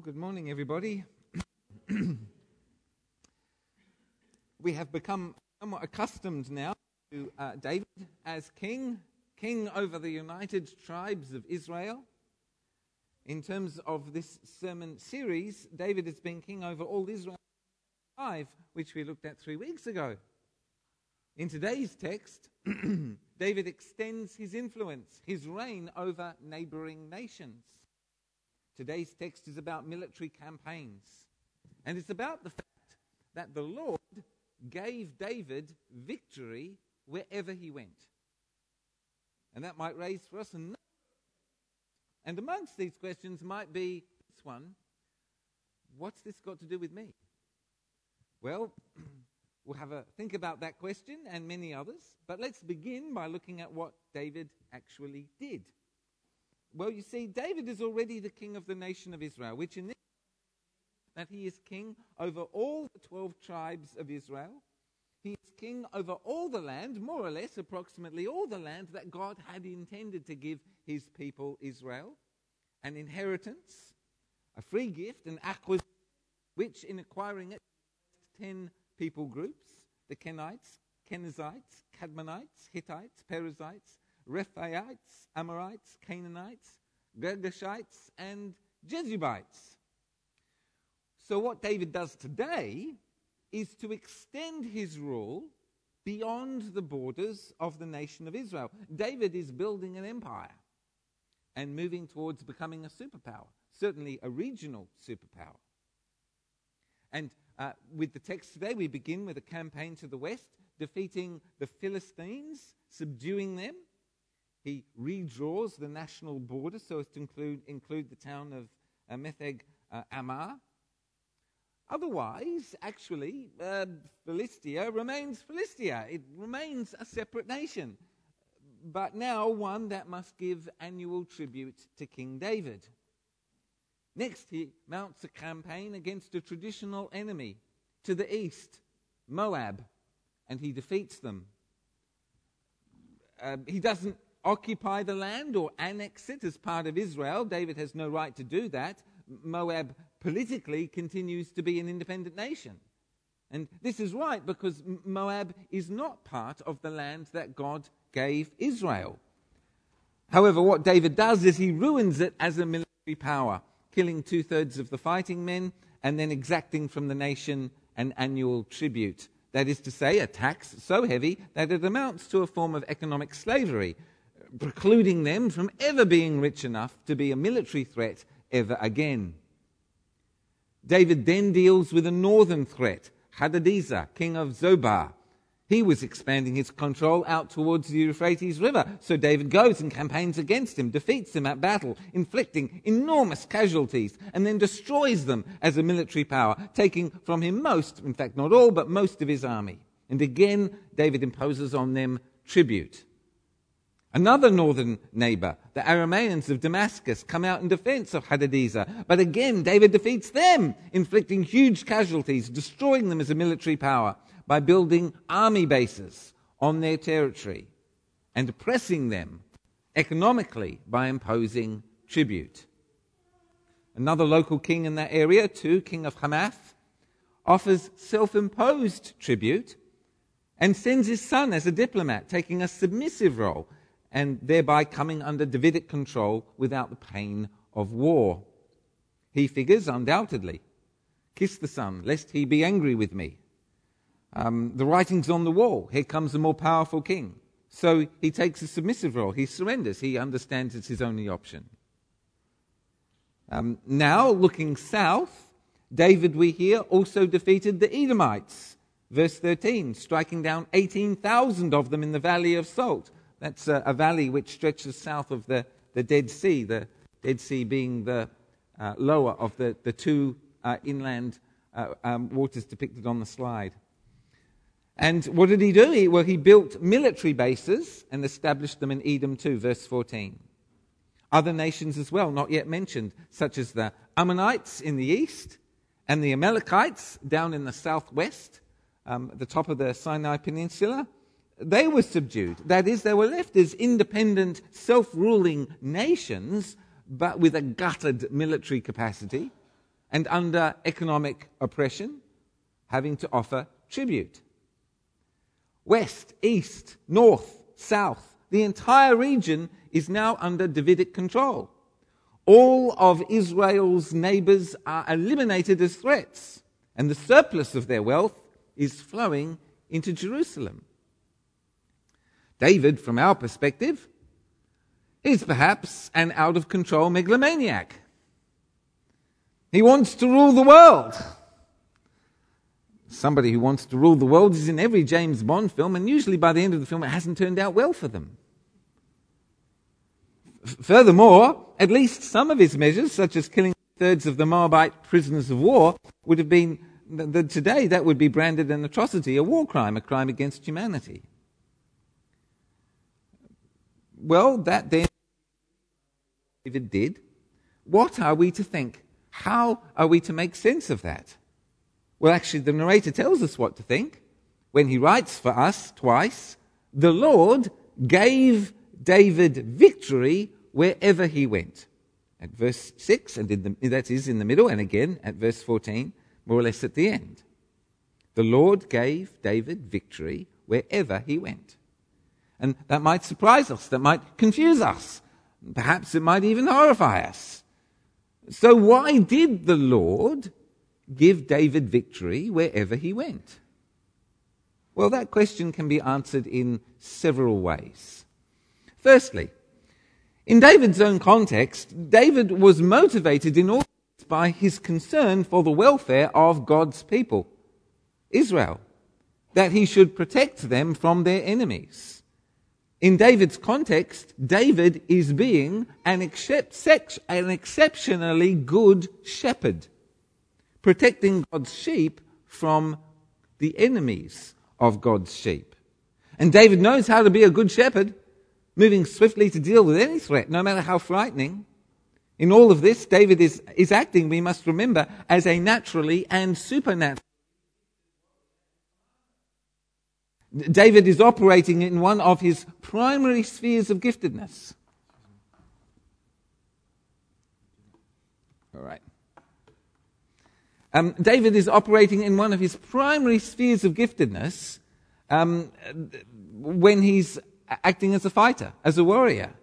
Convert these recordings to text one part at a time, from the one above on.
Well, good morning, everybody. we have become somewhat accustomed now to uh, David as king, king over the united tribes of Israel. In terms of this sermon series, David has been king over all Israel, five, which we looked at three weeks ago. In today's text, David extends his influence, his reign over neighboring nations. Today's text is about military campaigns. And it's about the fact that the Lord gave David victory wherever he went. And that might raise for us another. And amongst these questions might be this one what's this got to do with me? Well, we'll have a think about that question and many others. But let's begin by looking at what David actually did. Well, you see, David is already the king of the nation of Israel, which in this that he is king over all the 12 tribes of Israel. He is king over all the land, more or less, approximately all the land that God had intended to give his people Israel. An inheritance, a free gift, an acquisition, which in acquiring it, 10 people groups the Kenites, Kenizzites, Cadmonites, Hittites, Perizzites, Rephaites, Amorites, Canaanites, Girgashites, and Jebusites. So, what David does today is to extend his rule beyond the borders of the nation of Israel. David is building an empire and moving towards becoming a superpower, certainly a regional superpower. And uh, with the text today, we begin with a campaign to the west, defeating the Philistines, subduing them, he redraws the national border so as to include, include the town of uh, Metheg uh, Ammah. Otherwise, actually, uh, Philistia remains Philistia. It remains a separate nation, but now one that must give annual tribute to King David. Next, he mounts a campaign against a traditional enemy to the east, Moab, and he defeats them. Uh, he doesn't occupy the land or annex it as part of Israel. David has no right to do that. Moab politically continues to be an independent nation. And this is right because Moab is not part of the land that God gave Israel. However, what David does is he ruins it as a military power, killing two thirds of the fighting men and then exacting from the nation an annual tribute. That is to say, a tax so heavy that it amounts to a form of economic slavery, precluding them from ever being rich enough to be a military threat ever again. David then deals with a northern threat, Hadadezer, king of Zobah. He was expanding his control out towards the Euphrates River, so David goes and campaigns against him, defeats him at battle, inflicting enormous casualties, and then destroys them as a military power, taking from him most, in fact not all, but most of his army. And again, David imposes on them tribute. Another northern neighbor, the Arameans of Damascus, come out in defense of Hadadezer. But again, David defeats them, inflicting huge casualties, destroying them as a military power by building army bases on their territory and oppressing them economically by imposing tribute. Another local king in that area, too, king of Hamath, offers self imposed tribute and sends his son as a diplomat, taking a submissive role and thereby coming under Davidic control without the pain of war. He figures, undoubtedly, kiss the son, lest he be angry with me. Um, the writing's on the wall. Here comes a more powerful king. So he takes a submissive role. He surrenders. He understands it's his only option. Um, now, looking south, David, we hear, also defeated the Edomites. Verse 13, striking down 18,000 of them in the Valley of Salt. That's a, a, valley which stretches south of the, the Dead Sea, the Dead Sea being the uh, lower of the, the two uh, inland uh, um, waters depicted on the slide. And what did he do? He, well, he built military bases and established them in Edom too, verse 14. Other nations as well, not yet mentioned, such as the Ammonites in the east and the Amalekites down in the southwest, um, the top of the Sinai Peninsula, they were subdued. That is, they were left as independent, self ruling nations, but with a gutted military capacity. and under economic oppression, having to offer tribute. West, east, north, south, the entire region is now under Davidic control. All of Israel's neighbors are eliminated as threats, and the surplus of their wealth is flowing into Jerusalem. David, from our perspective, is perhaps an out of control megalomaniac. He wants to rule the world. Somebody who wants to rule the world is in every James Bond film, and usually by the end of the film, it hasn't turned out well for them. F- furthermore, at least some of his measures, such as killing thirds of the Moabite prisoners of war, would have been, today, that would be branded an atrocity, a war crime, a crime against humanity. Well, that then David did. What are we to think? How are we to make sense of that? Well, actually, the narrator tells us what to think when he writes for us twice the Lord gave David victory wherever he went. At verse 6, and the, that is in the middle, and again at verse 14, more or less at the end. The Lord gave David victory wherever he went. And that might surprise us, that might confuse us. Perhaps it might even horrify us. So, why did the Lord give David victory wherever he went? Well, that question can be answered in several ways. Firstly, in David's own context, David was motivated in all by his concern for the welfare of God's people, Israel, that he should protect them from their enemies. In David's context, David is being an, except, an exceptionally good shepherd, protecting God's sheep from the enemies of God's sheep. And David knows how to be a good shepherd, moving swiftly to deal with any threat, no matter how frightening. In all of this, David is, is acting, we must remember, as a naturally and supernaturally David is operating in one of his primary spheres of giftedness. All right. Um, David is operating in one of his primary spheres of giftedness um, when he's acting as a fighter, as a warrior.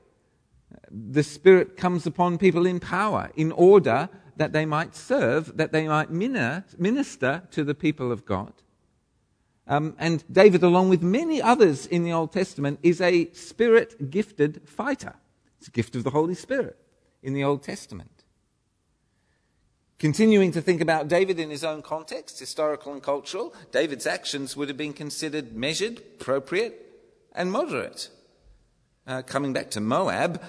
The Spirit comes upon people in power in order that they might serve, that they might minister to the people of God. Um, and David, along with many others in the Old Testament, is a spirit gifted fighter. It's a gift of the Holy Spirit in the Old Testament. Continuing to think about David in his own context, historical and cultural, David's actions would have been considered measured, appropriate, and moderate. Uh, coming back to Moab,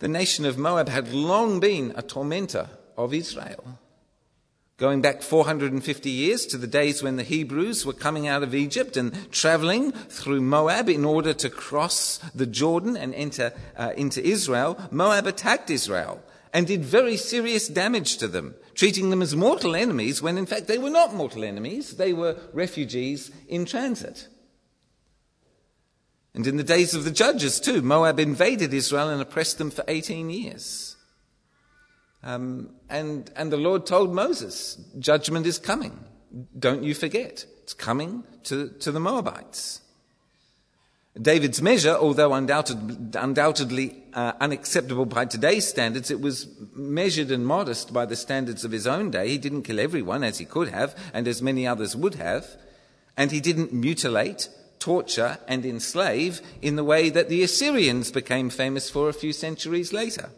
the nation of Moab had long been a tormentor of Israel going back 450 years to the days when the Hebrews were coming out of Egypt and traveling through Moab in order to cross the Jordan and enter uh, into Israel, Moab attacked Israel and did very serious damage to them, treating them as mortal enemies when in fact they were not mortal enemies, they were refugees in transit. And in the days of the judges too, Moab invaded Israel and oppressed them for 18 years. Um, and, and the Lord told Moses, judgment is coming. Don't you forget. It's coming to, to the Moabites. David's measure, although undoubted, undoubtedly uh, unacceptable by today's standards, it was measured and modest by the standards of his own day. He didn't kill everyone as he could have, and as many others would have. And he didn't mutilate, torture, and enslave in the way that the Assyrians became famous for a few centuries later.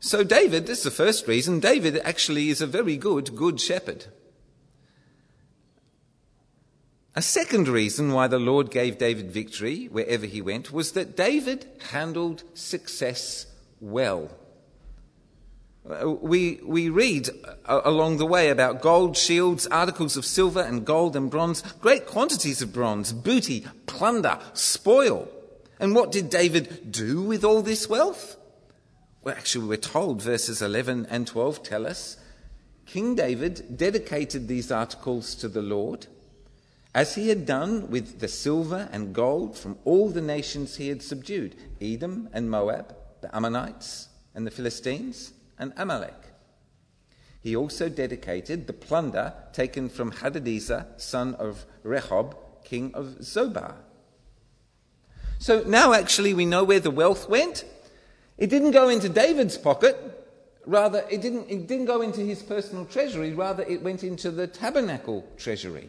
So, David, this is the first reason, David actually is a very good, good shepherd. A second reason why the Lord gave David victory wherever he went was that David handled success well. Uh, we, we read uh, along the way about gold shields, articles of silver and gold and bronze, great quantities of bronze, booty, plunder, spoil. And what did David do with all this wealth? Well, actually, we're told verses 11 and 12 tell us King David dedicated these articles to the Lord, as he had done with the silver and gold from all the nations he had subdued Edom and Moab, the Ammonites and the Philistines, and Amalek. He also dedicated the plunder taken from Hadadezer, son of Rehob, king of Zobah. So now actually we know where the wealth went. It didn't go into David's pocket. Rather, it didn't, it didn't go into his personal treasury. Rather, it went into the tabernacle treasury.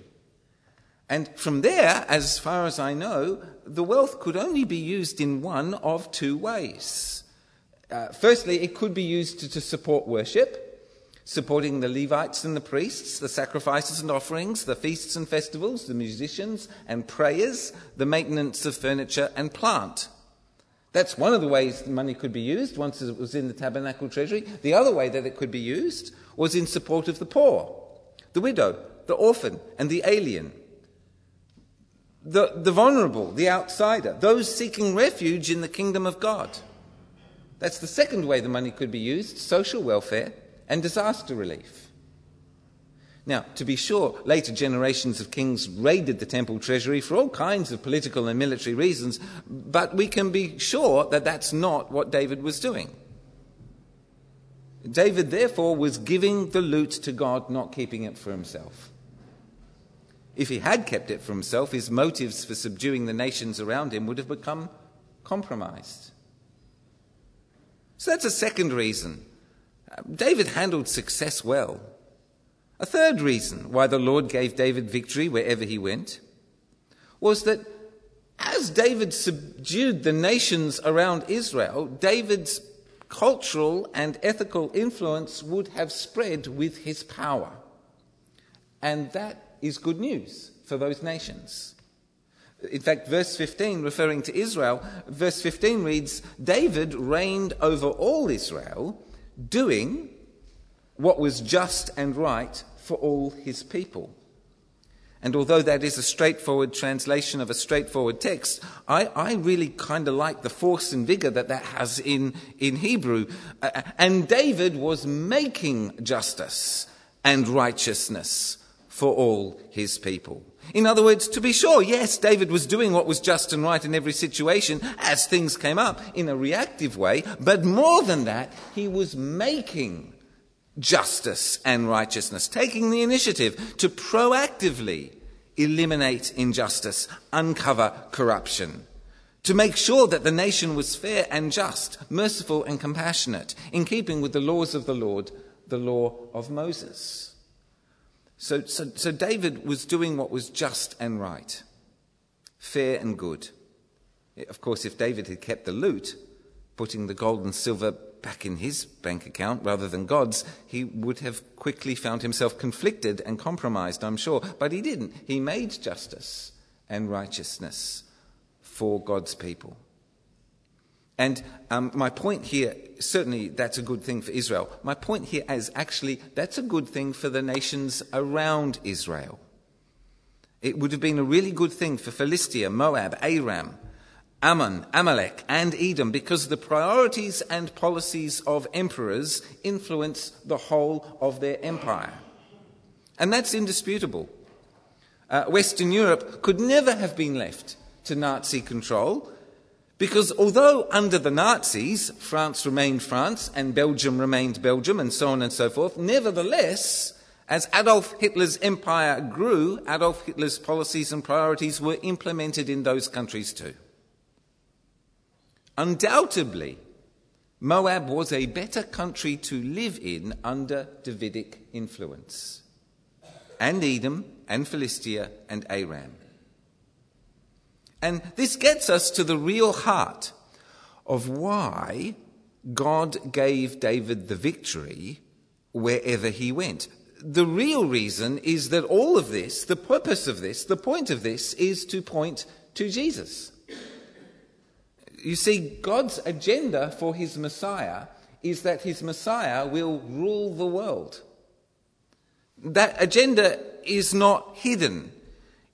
And from there, as far as I know, the wealth could only be used in one of two ways. Uh, firstly, it could be used to, to support worship supporting the Levites and the priests, the sacrifices and offerings, the feasts and festivals, the musicians and prayers, the maintenance of furniture and plant. That's one of the ways the money could be used once it was in the tabernacle treasury. The other way that it could be used was in support of the poor, the widow, the orphan, and the alien. The, the vulnerable, the outsider, those seeking refuge in the kingdom of God. That's the second way the money could be used social welfare and disaster relief. Now, to be sure, later generations of kings raided the temple treasury for all kinds of political and military reasons, but we can be sure that that's not what David was doing. David, therefore, was giving the loot to God, not keeping it for himself. If he had kept it for himself, his motives for subduing the nations around him would have become compromised. So that's a second reason David handled success well. A third reason why the Lord gave David victory wherever he went was that as David subdued the nations around Israel, David's cultural and ethical influence would have spread with his power. And that is good news for those nations. In fact, verse 15, referring to Israel, verse 15 reads David reigned over all Israel doing what was just and right for all his people. And although that is a straightforward translation of a straightforward text, I, I really kind of like the force and vigor that that has in, in Hebrew. Uh, and David was making justice and righteousness for all his people. In other words, to be sure, yes, David was doing what was just and right in every situation as things came up in a reactive way, but more than that, he was making justice and righteousness, taking the initiative to proactively eliminate injustice, uncover corruption, to make sure that the nation was fair and just, merciful and compassionate, in keeping with the laws of the Lord, the law of Moses. So, so, so David was doing what was just and right, fair and good. Of course, if David had kept the loot, putting the gold and silver back in his bank account rather than God's, he would have quickly found himself conflicted and compromised, I'm sure. But he didn't. He made justice and righteousness for God's people. And um, my point here, certainly that's a good thing for Israel. My point here is actually that's a good thing for the nations around Israel. It would have been a really good thing for Philistia, Moab, Aram, Ammon, Amalek, and Edom because the priorities and policies of emperors influence the whole of their empire. And that's indisputable. Uh, Western Europe could never have been left to Nazi control because although under the Nazis, France remained France and Belgium remained Belgium and so on and so forth, nevertheless, as Adolf Hitler's empire grew, Adolf Hitler's policies and priorities were implemented in those countries too. Undoubtedly, Moab was a better country to live in under Davidic influence, and Edom, and Philistia, and Aram. And this gets us to the real heart of why God gave David the victory wherever he went. The real reason is that all of this, the purpose of this, the point of this, is to point to Jesus. You see, God's agenda for his Messiah is that his Messiah will rule the world. That agenda is not hidden.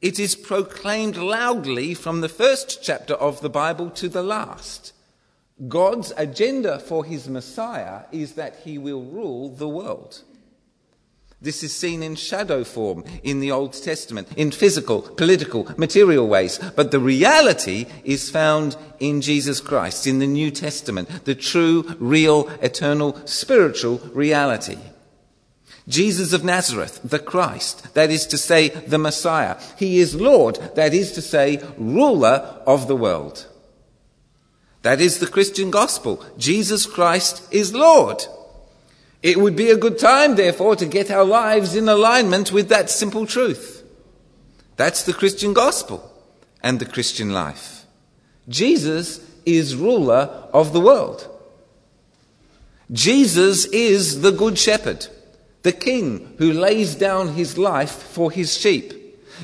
It is proclaimed loudly from the first chapter of the Bible to the last. God's agenda for his Messiah is that he will rule the world. This is seen in shadow form in the Old Testament, in physical, political, material ways. But the reality is found in Jesus Christ, in the New Testament, the true, real, eternal, spiritual reality. Jesus of Nazareth, the Christ, that is to say, the Messiah. He is Lord, that is to say, ruler of the world. That is the Christian gospel. Jesus Christ is Lord. It would be a good time, therefore, to get our lives in alignment with that simple truth. That's the Christian gospel and the Christian life. Jesus is ruler of the world. Jesus is the good shepherd, the king who lays down his life for his sheep.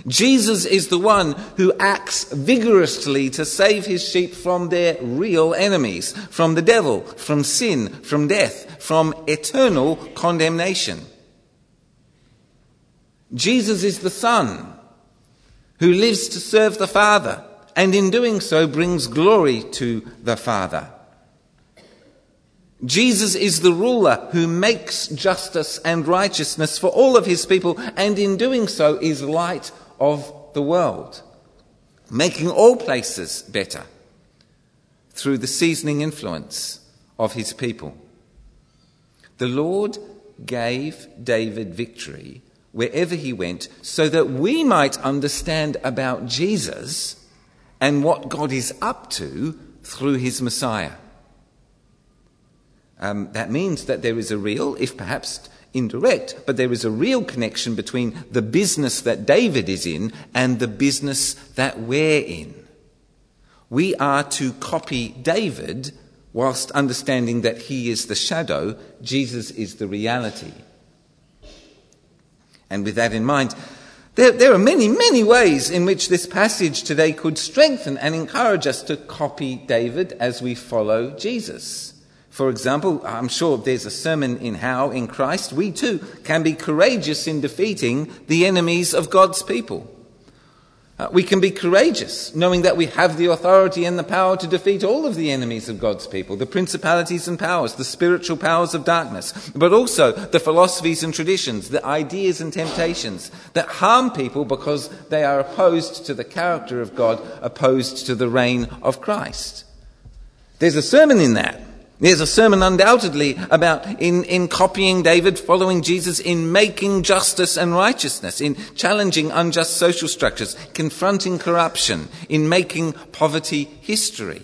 Jesus is the one who acts vigorously to save his sheep from their real enemies, from the devil, from sin, from death, from eternal condemnation. Jesus is the Son who lives to serve the Father and in doing so brings glory to the Father. Jesus is the ruler who makes justice and righteousness for all of his people and in doing so is light of the world, making all places better through the seasoning influence of his people. The Lord gave David victory wherever he went so that we might understand about Jesus and what God is up to through his Messiah. Um, that means that there is a real, if perhaps indirect, but there is a real connection between the business that David is in and the business that we're in. We are to copy David whilst understanding that he is the shadow, Jesus is the reality. And with that in mind, there, there, are many, many ways in which this passage today could strengthen and encourage us to copy David as we follow Jesus. For example, I'm sure there's a sermon in how, in Christ, we too can be courageous in defeating the enemies of God's people. Uh, we can be courageous, knowing that we have the authority and the power to defeat all of the enemies of God's people, the principalities and powers, the spiritual powers of darkness, but also the philosophies and traditions, the ideas and temptations that harm people because they are opposed to the character of God, opposed to the reign of Christ. There's a sermon in that. There's a sermon undoubtedly about in, in copying David, following Jesus, in making justice and righteousness, in challenging unjust social structures, confronting corruption, in making poverty history.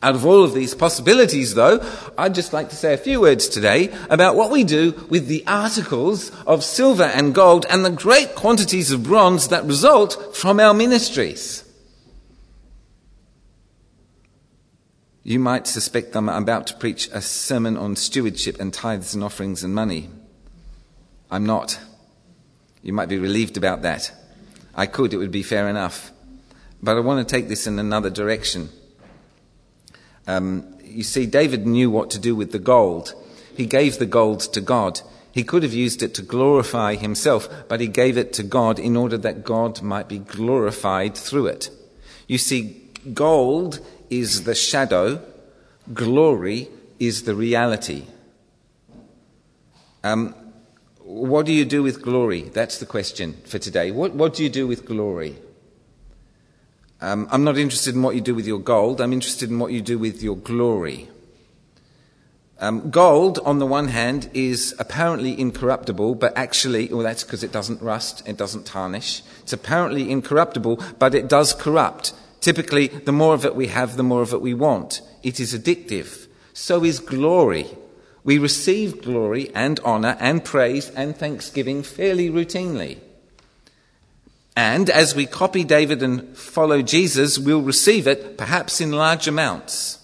Out of all of these possibilities, though, I'd just like to say a few words today about what we do with the articles of silver and gold and the great quantities of bronze that result from our ministries. You might suspect I'm about to preach a sermon on stewardship and tithes and offerings and money. I'm not. You might be relieved about that. I could, it would be fair enough. But I want to take this in another direction. Um, you see, David knew what to do with the gold. He gave the gold to God. He could have used it to glorify himself, but he gave it to God in order that God might be glorified through it. You see, gold is the shadow, glory is the reality. Um, what do you do with glory? That's the question for today. What, what do you do with glory? Um, I'm not interested in what you do with your gold, I'm interested in what you do with your glory. Um, gold, on the one hand, is apparently incorruptible, but actually, well, that's because it doesn't rust, it doesn't tarnish. It's apparently incorruptible, but it does corrupt. Typically, the more of it we have, the more of it we want. It is addictive. So is glory. We receive glory and honour and praise and thanksgiving fairly routinely. And as we copy David and follow Jesus, we'll receive it perhaps in large amounts.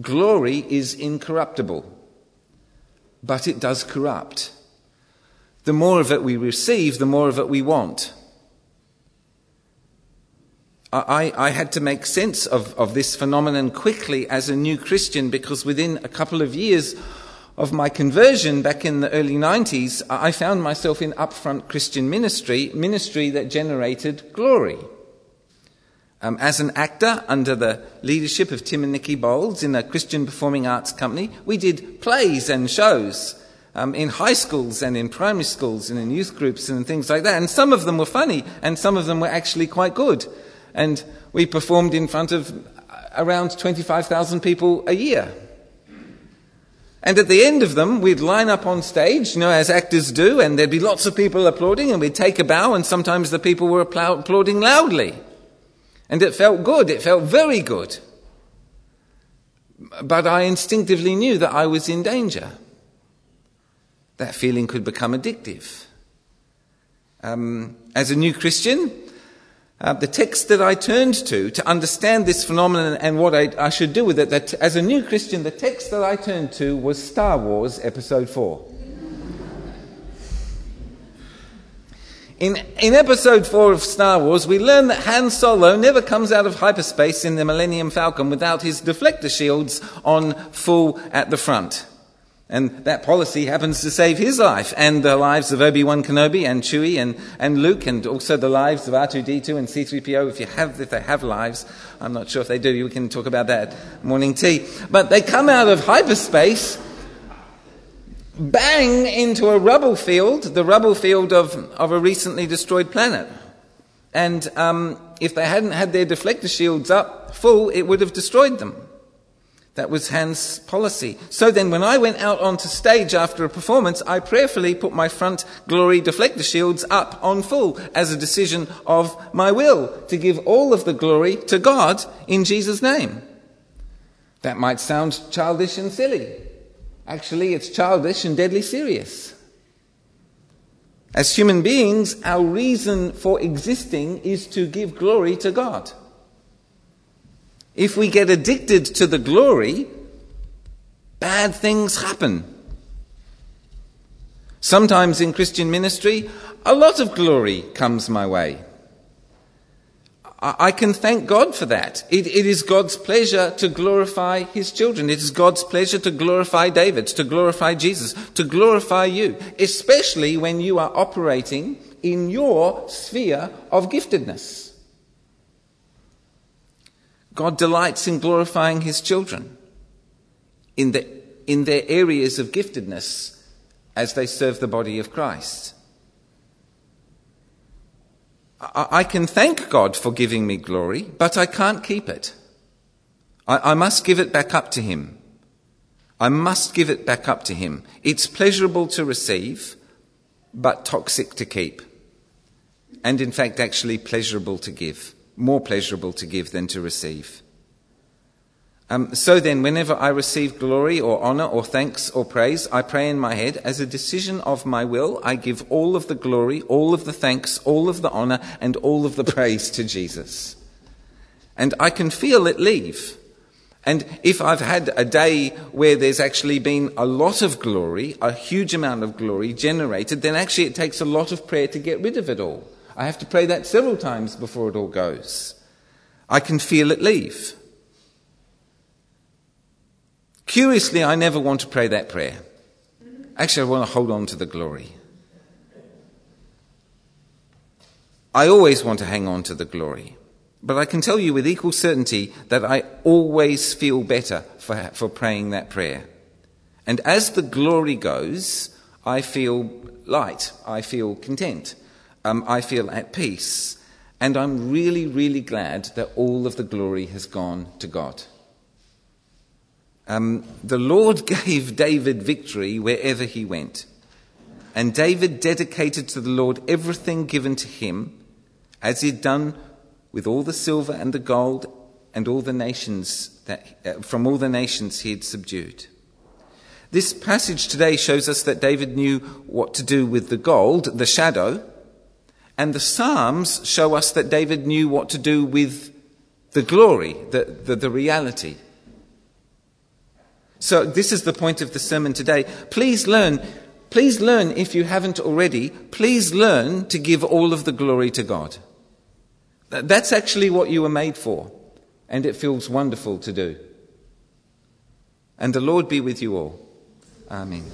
Glory is incorruptible, but it does corrupt. The more of it we receive, the more of it we want. I, I, had to make sense of, of this phenomenon quickly as a new Christian because within a couple of years of my conversion back in the early 90s, I found myself in upfront Christian ministry, ministry that generated glory. Um, as an actor under the leadership of Tim and Nikki Bowles in a Christian performing arts company, we did plays and shows um, in high schools and in primary schools and in youth groups and things like that. And some of them were funny, and some of them were actually quite good. And we performed in front of around 25,000 people a year. And at the end of them, we'd line up on stage, you know, as actors do, and there'd be lots of people applauding, and we'd take a bow, and sometimes the people were applauding loudly. And it felt good, it felt very good. But I instinctively knew that I was in danger that feeling could become addictive. Um, as a new Christian, uh, the text that I turned to to understand this phenomenon and what I, I should do with it, that as a new Christian, the text that I turned to was Star Wars Episode 4. In, in episode 4 of Star Wars, we learn that Han Solo never comes out of hyperspace in the Millennium Falcon without his deflector shields on full at the front. And that policy happens to save his life and the lives of Obi-Wan Kenobi and Chewie and, and Luke and also the lives of R2-D2 and C-3PO if you have, if they have lives. I'm not sure if they do. We can talk about that morning tea. But they come out of hyperspace, bang into a rubble field, the rubble field of, of a recently destroyed planet. And um, if they hadn't had their deflector shields up full, it would have destroyed them. That was Han's policy. So then, when I went out onto stage after a performance, I prayerfully put my front glory deflector shields up on full as a decision of my will to give all of the glory to God in Jesus' name. That might sound childish and silly. Actually, it's childish and deadly serious. As human beings, our reason for existing is to give glory to God. If we get addicted to the glory, bad things happen. Sometimes in Christian ministry, a lot of glory comes my way. I can thank God for that. It, it is God's pleasure to glorify His children. It is God's pleasure to glorify David, to glorify Jesus, to glorify you, especially when you are operating in your sphere of giftedness. God delights in glorifying his children in, the, in their areas of giftedness as they serve the body of Christ. I, I can thank God for giving me glory, but I can't keep it. I, I must give it back up to him. I must give it back up to him. It's pleasurable to receive, but toxic to keep. And in fact, actually pleasurable to give more pleasurable to give than to receive. Um, so then, whenever I receive glory or honor or thanks or praise, I pray in my head, as a decision of my will, I give all of the glory, all of the thanks, all of the honor, and all of the praise to Jesus. And I can feel it leave. And if I've had a day where there's actually been a lot of glory, a huge amount of glory generated, then actually it takes a lot of prayer to get rid of it all. I have to pray that several times before it all goes. I can feel it leave. Curiously, I never want to pray that prayer. Actually, I want to hold on to the glory. I always want to hang on to the glory. But I can tell you with equal certainty that I always feel better for, for praying that prayer. And as the glory goes, I feel light. I feel content um, I feel at peace. And I'm really, really glad that all of the glory has gone to God. Um, the Lord gave David victory wherever he went. And David dedicated to the Lord everything given to him, as he had done with all the silver and the gold and all the nations that, uh, from all the nations he had subdued. This passage today shows us that David knew what to do with the gold, the shadow, and the Psalms show us that David knew what to do with the glory, the, the, the, reality. So this is the point of the sermon today. Please learn, please learn if you haven't already, please learn to give all of the glory to God. That's actually what you were made for, and it feels wonderful to do. And the Lord be with you all. Amen.